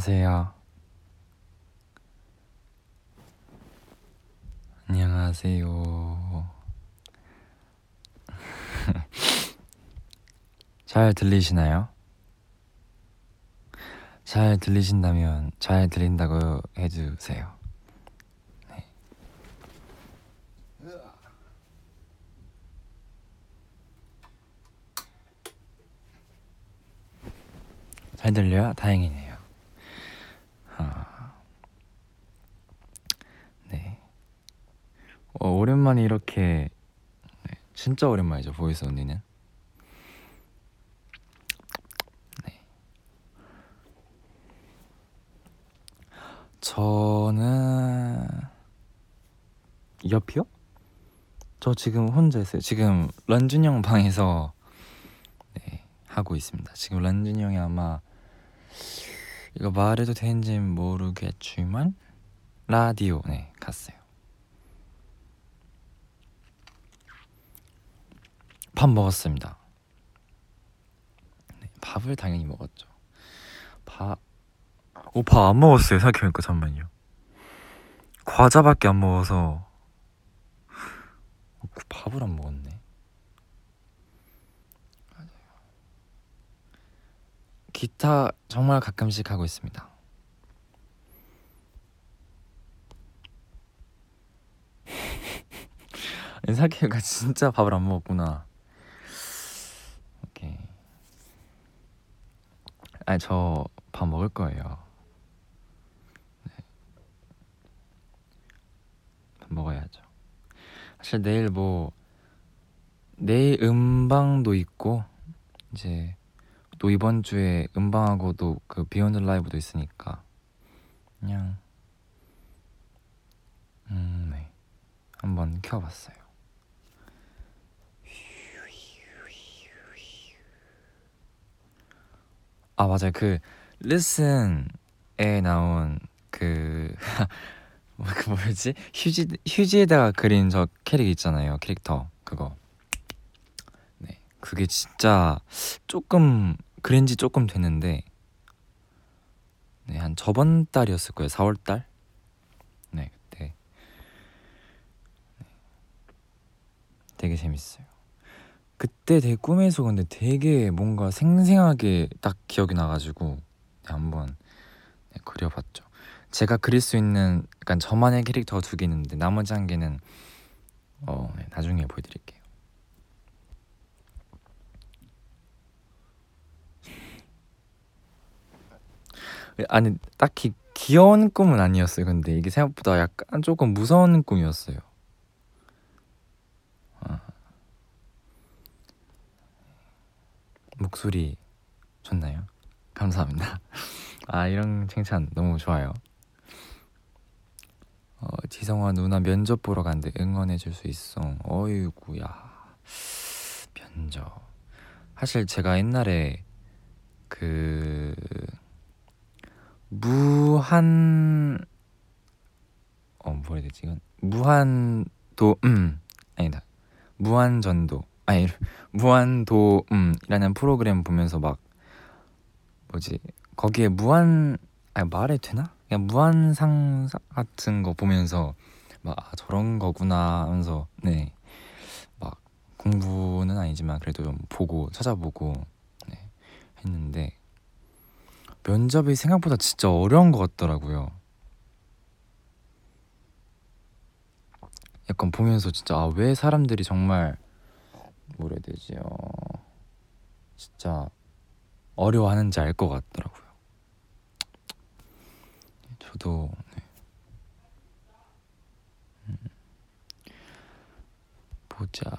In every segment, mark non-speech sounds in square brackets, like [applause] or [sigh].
안녕하세요. 안녕하세요. [laughs] 잘 들리시나요? 잘 들리신다면 잘 들린다고 해주세요. 네. 잘 들려요? 다행이네요. 아, 네. 어, 오랜만에 이렇게 네, 진짜 오랜만이죠 보이스 언니는. 네. 저는 옆이요? 저 지금 혼자 있어요. 지금 런쥔 형 방에서 네, 하고 있습니다. 지금 런쥔 형이 아마 이거 말해도 되는지 모르겠지만 라디오 네 갔어요. 밥 먹었습니다. 네, 밥을 당연히 먹었죠. 밥, 오, 밥 안 먹었어요. 생각해보니까 잠만요. 과자밖에 안 먹어서 그 밥을 안 먹었네. 기타 정말 가끔씩 하고 있습니다. [laughs] 사케가 진짜 밥을 안 먹었구나. 오케이. 아니 저 밥 먹을 거예요. 네. 밥 먹어야죠. 사실 내일 뭐 내일 음방도 있고 이제 또 이번 주에 음방하고도 그 비욘드 라이브도 있으니까 그냥 음, 네. 한번 켜봤어요. 아 맞아요. 그 리슨에 나온 그, [laughs] 뭐, 그 뭐였지? 휴지 휴지에다가 그린 저 캐릭 있잖아요. 캐릭터 그거. 네. 그게 진짜 조금 그린 지 조금 됐는데 네 한 저번 달이었을 거예요. 4월 달? 네 네. 되게 재밌어요. 그때 되게 꿈에서 근데 되게 뭔가 생생하게 딱 기억이 나가지고 네, 한번 네, 그려봤죠. 제가 그릴 수 있는 약간 저만의 캐릭터 두 개 있는데 나머지 한 개는 어, 네, 나중에 보여드릴게요. 아니 딱히 귀여운 꿈은 아니었어요. 근데 이게 생각보다 약간 조금 무서운 꿈이었어요. 목소리 좋나요? 감사합니다. [laughs] 아 이런 칭찬 너무 좋아요. 어, 지성아 누나 면접 보러 간대 응원해 줄 수 있어. 어이구야 면접. 사실 제가 옛날에 그 무한 어 뭐라 되지 이건 무한도 음 아니다 무한전도 아니 무한도음이라는 프로그램 보면서 막 뭐지 거기에 무한 아니 말해 되나? 그냥 무한상 같은 거 보면서 막 아, 저런 거구나 하면서 네 막 공부는 아니지만 그래도 좀 보고 찾아보고 네, 했는데 면접이 생각보다 진짜 어려운 것 같더라고요. 약간 보면서 진짜 아, 왜 사람들이 정말 되지? 어, 진짜 어려워하는지 알 것 같더라고요. 저도 네. 음, 보자.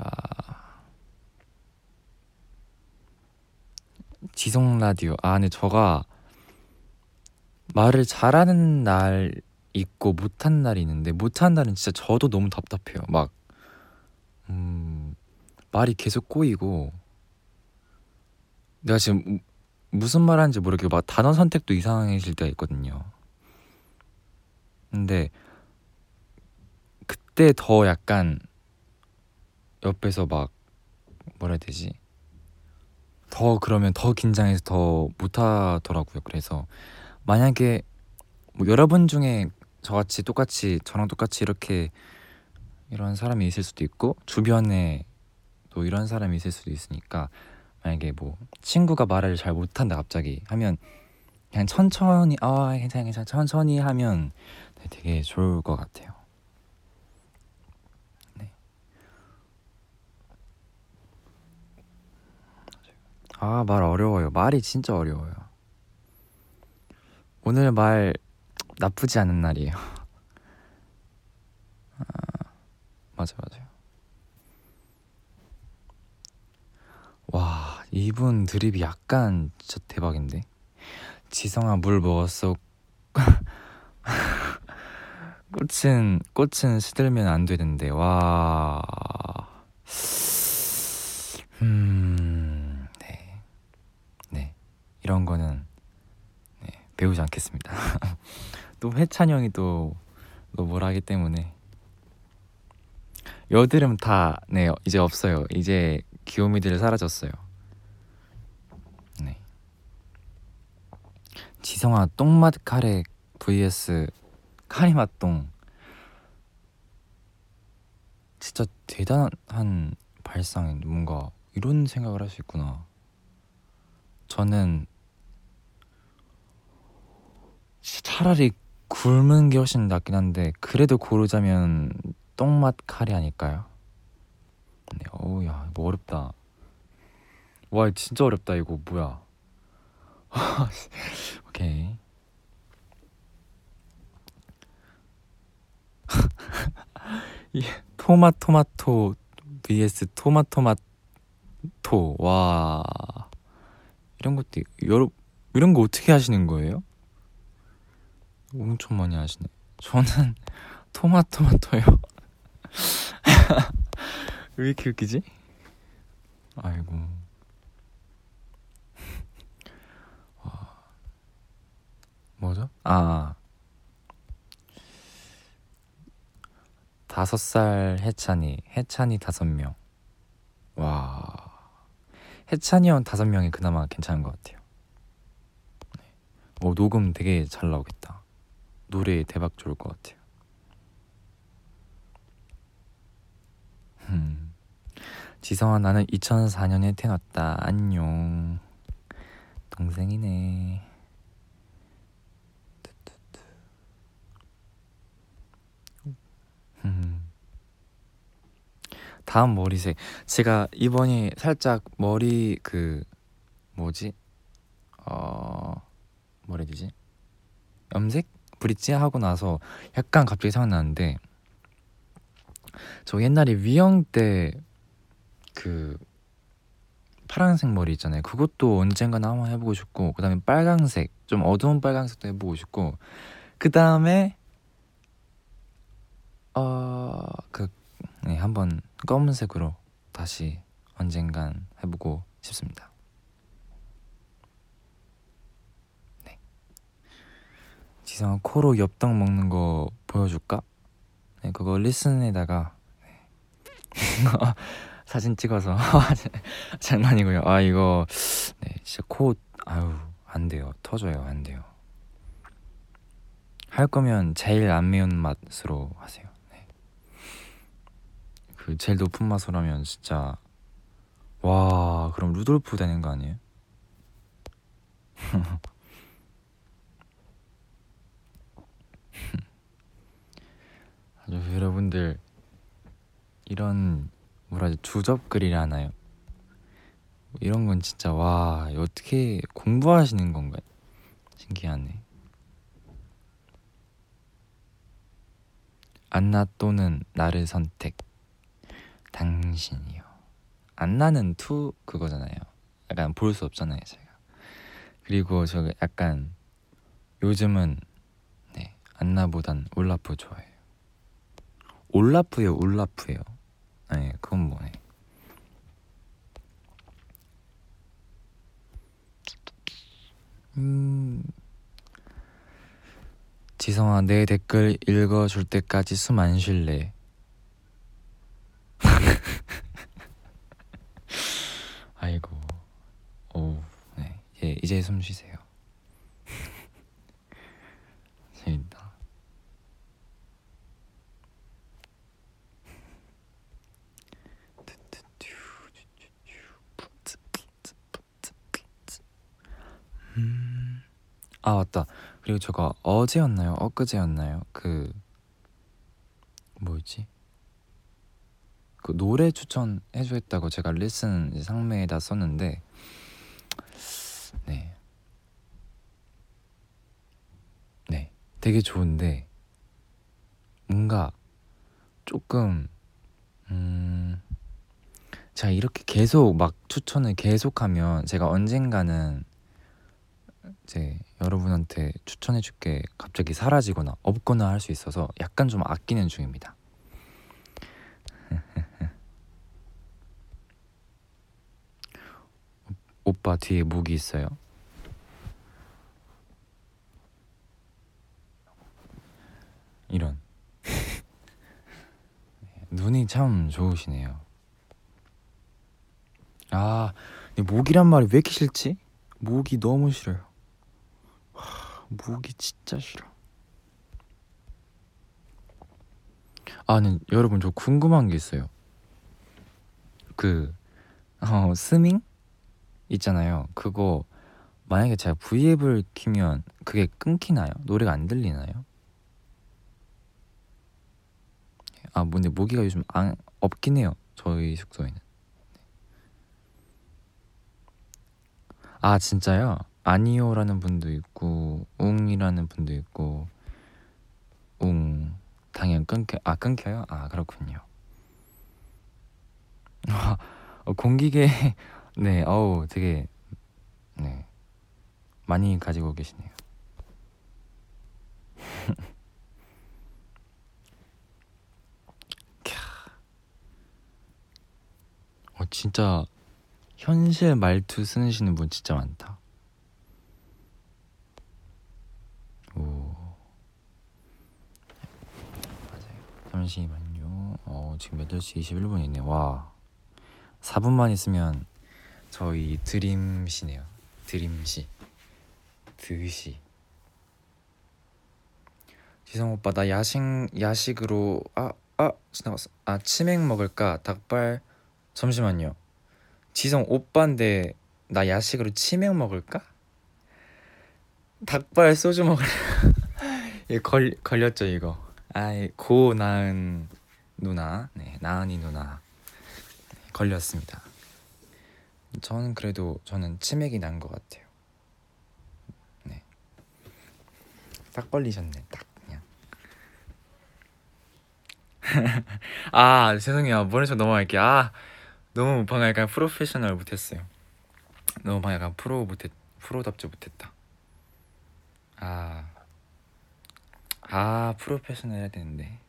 지성 라디오. 아, 근데 저가 말을 잘하는 날 있고 못한 날이 있는데 못한 날은 진짜 저도 너무 답답해요. 막 음, 말이 계속 꼬이고 내가 지금 무슨 말 하는지 모르겠고 막 단어 선택도 이상해질 때가 있거든요. 근데 그때 더 약간 옆에서 막 뭐라 해야 되지? 더 그러면 더 긴장해서 더 못하더라고요. 그래서 만약에 뭐 여러분 중에 저같이 똑같이 저랑 똑같이 이렇게 이런 사람이 있을 수도 있고 주변에 또 이런 사람이 있을 수도 있으니까 만약에 뭐 친구가 말을 잘 못한다 갑자기 하면 그냥 천천히 아 괜찮아 괜찮아 천천히 하면 네, 되게 좋을 것 같아요. 네. 아말 어려워요. 말이 진짜 어려워요. 오늘 말 나쁘지 않은 날이에요. [laughs] 아, 맞아 맞아요. 와 이분 드립이 약간 진짜 대박인데. 지성아 물 먹었어. [laughs] 꽃은 꽃은 시들면 안 되는데 와. 음, 네, 네 이런 거는 네, 배우지 않겠습니다. [laughs] 또 해찬 형이 또, 또 뭐라 하기 때문에 여드름 다 네 이제 없어요. 이제 귀요미들 사라졌어요. 지성아 똥맛 카레 vs 카리 맛 똥 진짜 대단한 발상인 뭔가 이런 생각을 할 수 있구나 저는 차라리 굶은 게 훨씬 낫긴 한데 그래도 고르자면 똥맛 카레 아닐까요? 네, 어우야 이거 어렵다 와 진짜 어렵다 이거 뭐야 [laughs] 오케이. [laughs] 토마토마토 vs 토마토마토 와 이런 것도 여러 이런 거 어떻게 하시는 거예요? 엄청 많이 하시네. 저는 [laughs] 토마토마토요. [laughs] 왜 이렇게 웃기지? 아이고. [laughs] 뭐죠? 아 다섯 살 해찬이 해찬이 다섯 명. 와 해찬이 형 다섯 명이 그나마 괜찮은 것 같아요. 네. 오 녹음 되게 잘 나오겠다. 노래 대박 좋을 것 같아요. 음. 지성아 나는 2004년에 태어났다. 안녕. 동생이네. 음. 다음 머리색 제가 이번에 살짝 머리 그 뭐지 어 뭐라 해야 되지 염색 브릿지 하고 나서 약간 갑자기 생각나는데 저 옛날에 위영 때 그 파란색 머리 있잖아요 그것도 언젠가는 한번 해보고 싶고 그 다음에 빨강색 좀 어두운 빨강색도 해보고 싶고 그 다음에 어, 그, 네, 한번 검은색으로 다시 언젠간 해보고 싶습니다. 네. 지성아, 코로 엽떡 먹는 거 보여줄까? 네, 그거 리슨에다가 네. [laughs] 사진 찍어서 [laughs] 장난이고요. 아 이거 네 진짜 코 아유 안 돼요 터져요 안 돼요. 할 거면 제일 안 매운 맛으로 하세요. 그 제일 높은 맛으로 하면 진짜 와 그럼 루돌프 되는 거 아니에요? 아주 여러분들 이런 뭐라 지 주접글이라 하나요? 이런 건 진짜 와 어떻게 공부하시는 건가요? 신기하네. 안나 또는 나를 선택. 당신이요. 안나는 투 그거잖아요. 약간 볼 수 없잖아요, 제가. 그리고 저 약간 요즘은 네, 안나보단 올라프 좋아해요. 올라프요, 올라프요. 네, 그건 뭐네. 음. 지성아, 내 댓글 읽어줄 때까지 숨 안 쉴래. [laughs] 아이고, 오, 네, 이제 이제 숨 쉬세요. 아 맞다. 그리고 저거 어제였나요? 엊그제였나요? 그 뭐였지? 그 노래 추천해 주겠다고 제가 리슨 상매에다 썼는데 네. 네. 되게 좋은데 뭔가 조금 음 제가 이렇게 계속 막 추천을 계속하면 제가 언젠가는 이제 여러분한테 추천해줄 게 갑자기 사라지거나 없거나 할 수 있어서 약간 좀 아끼는 중입니다. [laughs] 오빠 뒤에 목이 있어요. 이런 [laughs] 눈이 참 좋으시네요. 아, 목이란 말이 왜 이렇게 싫지? 목이 너무 싫어요. 목이 진짜 싫어. 아, 네, 여러분 저 궁금한 게 있어요. 그 어, 스밍 있잖아요. 그거 만약에 제가 V앱을 키면 그게 끊기나요? 노래가 안 들리나요? 아, 근데 모기가 요즘 안, 없긴 해요. 저희 숙소에는. 아, 진짜요? 아니요라는 분도 있고 웅이라는 분도 있고 웅 당연 끊겨 아 끊겨요? 아 그렇군요. [laughs] 어, 공기계 [laughs] 네 어우 되게 네 많이 가지고 계시네요. [laughs] 어 진짜 현실 말투 쓰시는 분 진짜 많다. 오. 맞아요. 잠시만요. 어, 지금 8시 21분이네. 와. 4분만 있으면 저희 드림시네요. 드림시. 드시. 지성 오빠 나 야식 야식으로 아아 지나갔어. 아 치맥 먹을까? 닭발 잠시만요. 지성 오빠인데 나 야식으로 치맥 먹을까? 닭발 소주 먹으려 [laughs] 걸, 걸렸죠 이거 아이 고 나은 누나. 네 나은이 누나. 네, 걸렸습니다. 저는 그래도 저는 치맥이 난 것 같아요. 네 딱 걸리셨네 딱 그냥. [laughs] 아 죄송해요. 모른 척 넘어갈게요. 아 너무 방금 약간 프로페셔널 못했어요. 너무 방금 약간 프로 못했 프로답지 못했다. 아, 아 프로페셔널 해야 되는데.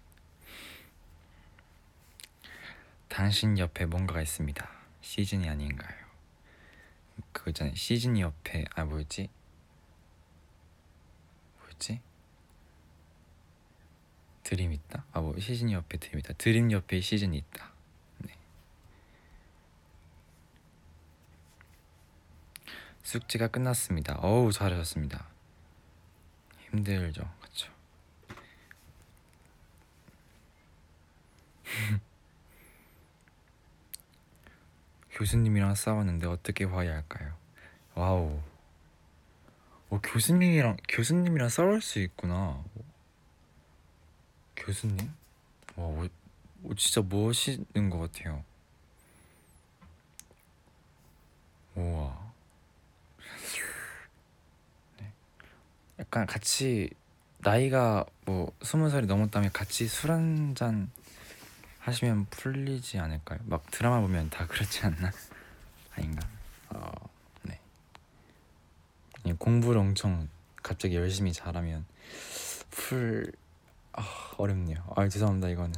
당신 옆에 뭔가가 있습니다. 시즌이 아닌가요? 그거 있잖아요. 시즌 옆에 아 뭐였지? 뭐였지? 드림 있다? 아 뭐 시즌 옆에 드림 있다. 드림 옆에 시즌이 있다. 네. 숙제가 끝났습니다. 어우 잘하셨습니다. 힘들죠, 그렇죠. [laughs] 교수님이랑 싸웠는데 어떻게 화해할까요? 와우. 어, 교수님이랑 교수님이랑 싸울 수 있구나. 교수님? 와, 어, 어, 진짜 멋있는 것 같아요. 우와. 약간 같이 나이가 뭐 스무 살이 넘었다면 같이 술 한잔 하시면 풀리지 않을까요? 막 드라마 보면 다 그렇지 않나? [laughs] 아닌가? 어, 네. 공부를 엄청 갑자기 열심히 잘하면 풀 아, 어렵네요. 아 죄송합니다 이거는.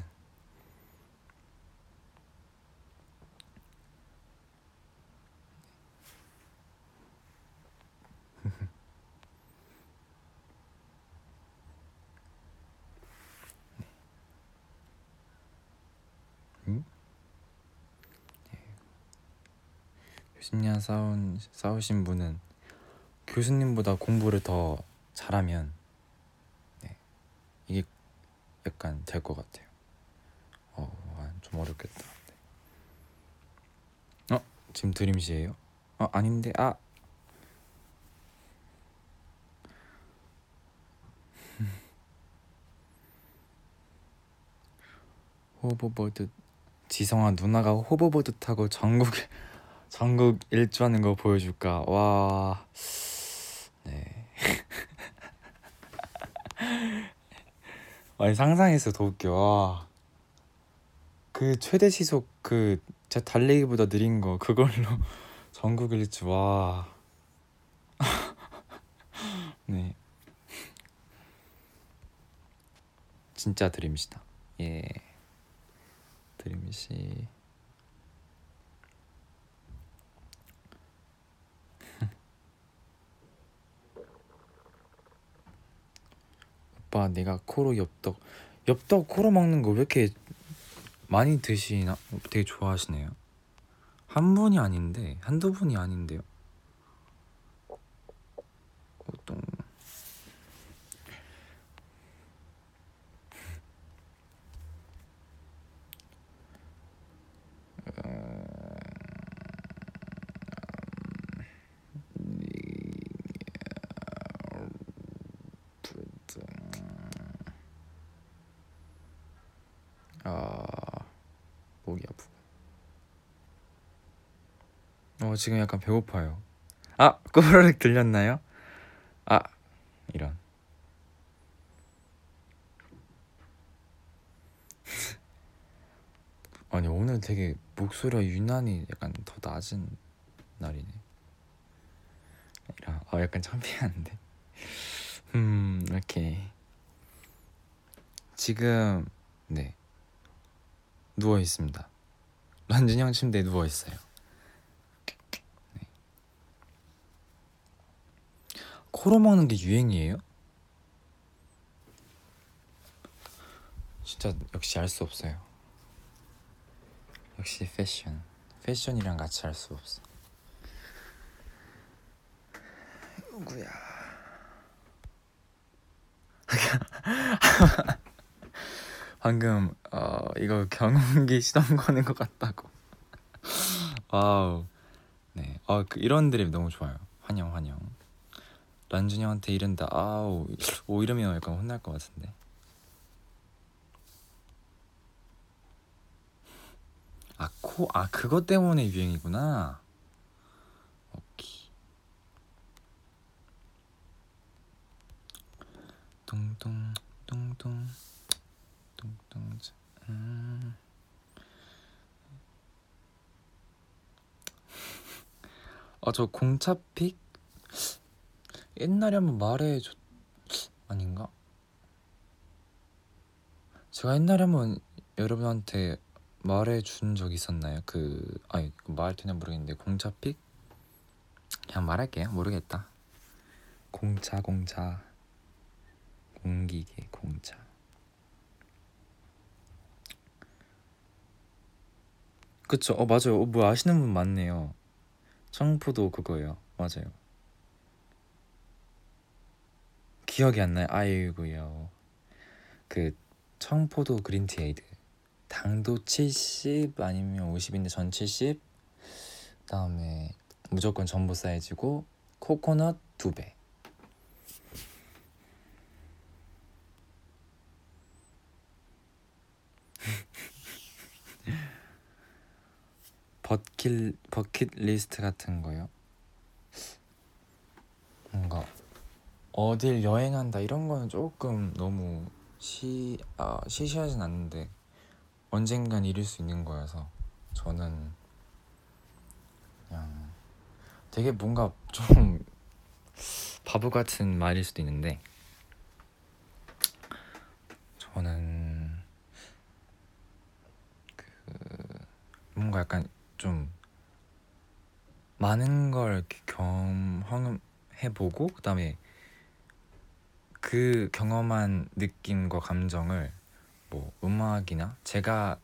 교수님 싸운, 싸우신 분은 교수님보다 공부를 더 잘하면 네, 이게 약간 될 것 같아요. 어, 아, 좀 어렵겠다. 네. 어, 지금 드림시예요? 어, 아닌데, 아. [laughs] 호버보드 지성아 누나가 호버보드 타고 전국을 전국 일주하는 거 보여줄까? 와, 네. [laughs] 아니 상상했어 더 웃겨. 와. 그 최대 시속 그 제 달리기보다 느린 거 그걸로 [laughs] 전국 일주 와. [laughs] 네. 진짜 드림시다. 예. 드림시. 오빠 내가 코로 엽떡 엽떡 코로 먹는 거 왜 이렇게 많이 드시나? 되게 좋아하시네요. 한 분이 아닌데 한두 분이 아닌데요. 어떤 아 목이 아프고. 어 지금 약간 배고파요. 아 꼬르륵 들렸나요? 아 이런. [laughs] 아니 오늘 되게 목소리가 유난히 약간 더 낮은 날이네. 이런 어 약간 창피한데. [laughs] 음 오케이 지금 네 누워 있습니다. 란준 형 침대에 누워 있어요. 네. 코로 먹는 게 유행이에요? 진짜 역시 알 수 없어요. 역시 패션. 패션이랑 같이 할수 없어. 누구야? [laughs] 방금 어 이거 경운기 시동 [laughs] 거는 것 같다고. wow. 네. 어그 이런 드립 너무 좋아요. 환영 환영. 란준이 형한테 이른다. 아우 오 이러면 약간 혼날 것 같은데. 아 코 아 그것 때문에 유행이구나. 오케이. 뚱뚱 뚱 뚱. 뚱뚱 음. 아저 공차픽 옛날에 한번 말해줬 아닌가? 제가 옛날에 한번 여러분한테 말해준 적 있었나요? 그 아니 말 되나 모르겠는데 공차픽 그냥 말할게요 모르겠다 공차 공차 공기계 공차 그쵸. 어 맞아요. 어, 뭐 아시는 분 많네요. 청포도 그거예요. 맞아요. 기억이 안 나요. 아이고요. 그 청포도 그린티 에이드. 당도 70 아니면 50인데 전 70 그다음에 무조건 전부 사이즈고 코코넛 2배 버킷 버킷 리스트 같은 거요. 뭔가 어딜 여행한다 이런 거는 조금 너무 시 아, 시시하진 않는데 언젠간 이룰 수 있는 거여서 저는 그냥 되게 뭔가 좀 [laughs] 바보 같은 말일 수도 있는데 저는 그 뭔가 약간 좀 많은 걸 경험해보고 그다음에 그 경험한 느낌과 감정을 뭐 음악이나 제가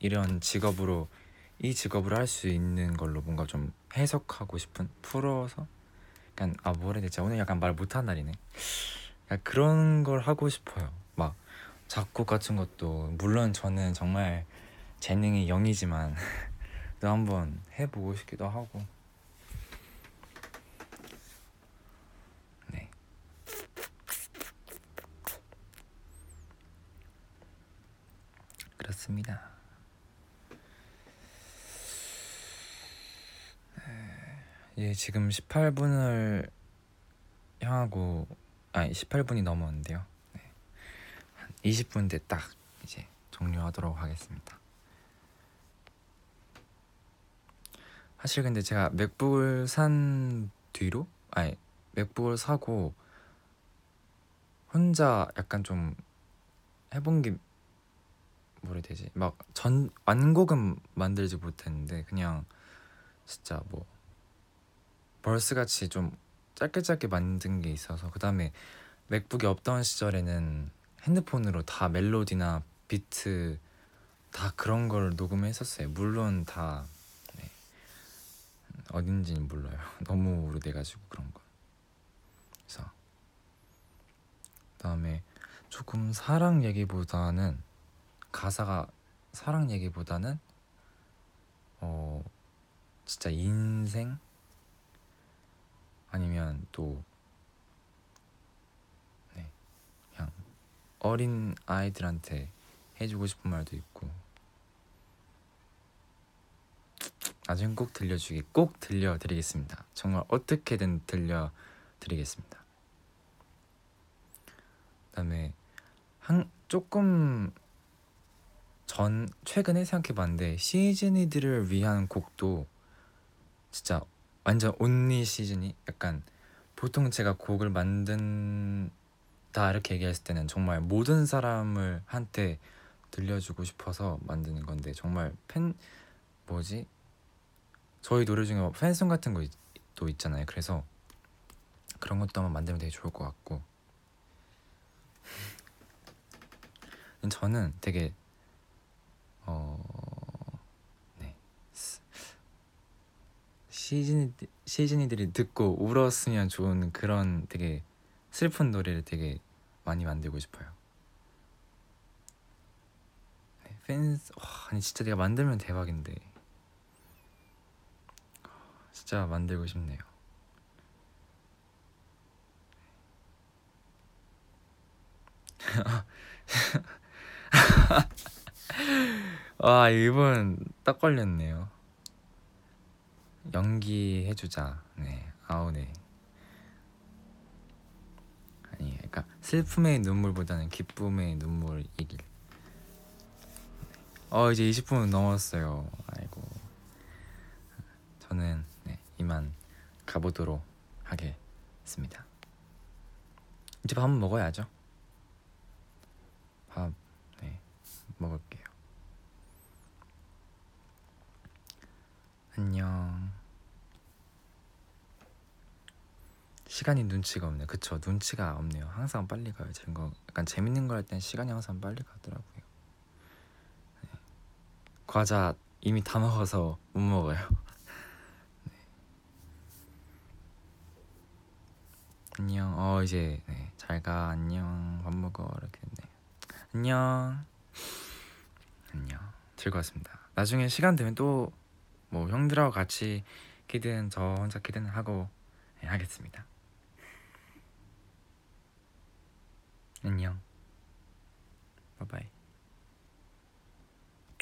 이런 직업으로 이 직업을 할 수 있는 걸로 뭔가 좀 해석하고 싶은 풀어서 약간 아 뭐라 해야 되지 오늘 약간 말 못한 날이네. 그런 걸 하고 싶어요. 막 작곡 같은 것도 물론 저는 정말 재능이 0이지만 [laughs] 또 한번 해보고 싶기도 하고. 네. 그렇습니다. 네. 예 지금 18분을 향하고 아니 18분이 넘었는데요. 네. 한 20분 뒤에 딱 이제 종료하도록 하겠습니다. 사실 근데 제가 맥북을 산 뒤로 아니 맥북을 사고 혼자 약간 좀 해본 게 해야 되지 막 전 완곡은 만들지 못했는데 그냥 진짜 뭐 벌스 같이 좀 짧게 짧게 만든 게 있어서 그 다음에 맥북이 없던 시절에는 핸드폰으로 다 멜로디나 비트 다 그런 걸 녹음했었어요. 물론 다 네. 어딘지는 몰라요. [laughs] 너무 오래돼가지고 그런 거. 그래서 그다음에 조금 사랑 얘기보다는 가사가 사랑 얘기보다는 어 진짜 인생 아니면 또 네, 그냥 어린 아이들한테 해주고 싶은 말도 있고 나중에 꼭 들려주기 꼭 들려드리겠습니다. 정말 어떻게든 들려드리겠습니다. 그다음에 한 조금 전 최근에 생각해봤는데 시즈니들을 위한 곡도 진짜 완전 온리 시즌이 약간 보통 제가 곡을 만든다 이렇게 얘기했을 때는 정말 모든 사람을 한테 들려주고 싶어서 만드는 건데 정말 팬 뭐지 저희 노래 중에 팬송 같은 거도 있잖아요. 그래서 그런 것도 한번 만들면 되게 좋을 것 같고. 저는 되게 어 시즈니 시즈니들이 듣고 울었으면 좋은 그런 되게 슬픈 노래를 되게 많이 만들고 싶어요. 네, 팬스 와, 아니 진짜 내가 만들면 대박인데 진짜 만들고 싶네요. [laughs] 와 이분 딱 걸렸네요. 연기 해주자. 네, 아우 네. 아니, 그러니까 슬픔의 눈물보다는 기쁨의 눈물이길. 어 이제 20분 넘었어요. 아이고. 저는 네, 이만 가보도록 하겠습니다. 이제 밥 먹어야죠. 밥 네, 먹을게요. 안녕. 시간이 눈치가 없네. 그쵸? 눈치가 없네요. 항상 빨리 가요. 제거 약간 재밌는 걸 할 땐 시간이 항상 빨리 가더라고요. 네. 과자 이미 다 먹어서 못 먹어요. 안녕. 어 이제 네. 잘가. 안녕. 밥 먹어. 이렇게 됐네. 안녕. 안녕. 즐거웠습니다. 나중에 시간 되면 또 뭐 형들하고 같이 키든 저 혼자 키든 하고 네, 하겠습니다. 안녕.